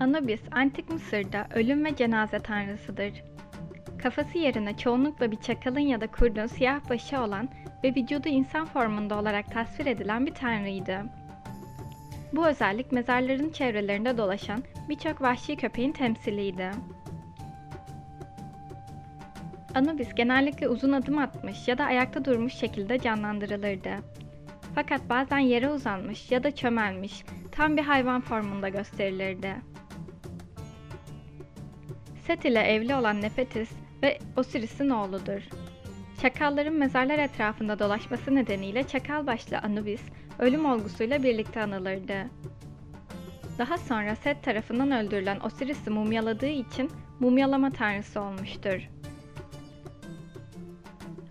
Anubis, Antik Mısır'da ölüm ve cenaze tanrısıdır. Kafası yerine çoğunlukla bir çakalın ya da kurdun siyah başı olan ve vücudu insan formunda olarak tasvir edilen bir tanrıydı. Bu özellik mezarların çevrelerinde dolaşan birçok vahşi köpeğin temsiliydi. Anubis genellikle uzun adım atmış ya da ayakta durmuş şekilde canlandırılırdı. Fakat bazen yere uzanmış ya da çömelmiş, tam bir hayvan formunda gösterilirdi. Set ile evli olan Nefetis ve Osiris'in oğludur. Çakalların mezarlar etrafında dolaşması nedeniyle çakal başlı Anubis, ölüm olgusuyla birlikte anılırdı. Daha sonra Set tarafından öldürülen Osiris'i mumyaladığı için mumyalama tanrısı olmuştur.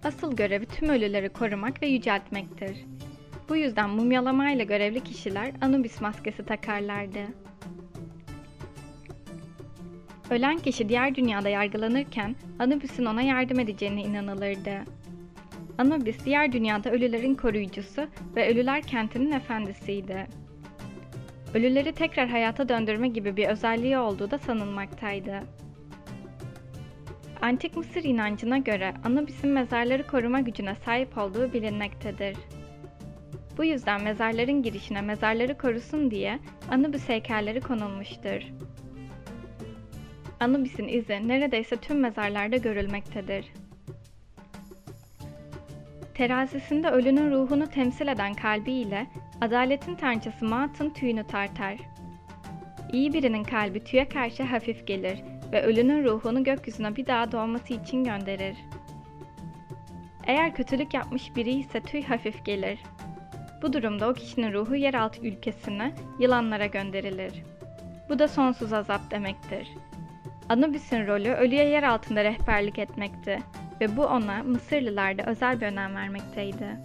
Asıl görevi tüm ölüleri korumak ve yüceltmektir. Bu yüzden mumyalamayla görevli kişiler Anubis maskesi takarlardı. Ölen kişi diğer dünyada yargılanırken Anubis'in ona yardım edeceğine inanılırdı. Anubis diğer dünyada ölülerin koruyucusu ve ölüler kentinin efendisiydi. Ölüleri tekrar hayata döndürme gibi bir özelliği olduğu da sanılmaktaydı. Antik Mısır inancına göre Anubis'in mezarları koruma gücüne sahip olduğu bilinmektedir. Bu yüzden mezarların girişine mezarları korusun diye Anubis heykelleri konulmuştur. Anubis'in izi neredeyse tüm mezarlarda görülmektedir. Terazisinde ölünün ruhunu temsil eden kalbi ile adaletin tanrıçası Maat'ın tüyünü tartar. İyi birinin kalbi tüye karşı hafif gelir ve ölünün ruhunu gökyüzüne bir daha doğması için gönderir. Eğer kötülük yapmış biri ise tüy hafif gelir. Bu durumda o kişinin ruhu yeraltı ülkesine, yılanlara gönderilir. Bu da sonsuz azap demektir. Anubis'in rolü ölüye yer altında rehberlik etmekti ve bu ona Mısırlılarda özel bir önem vermekteydi.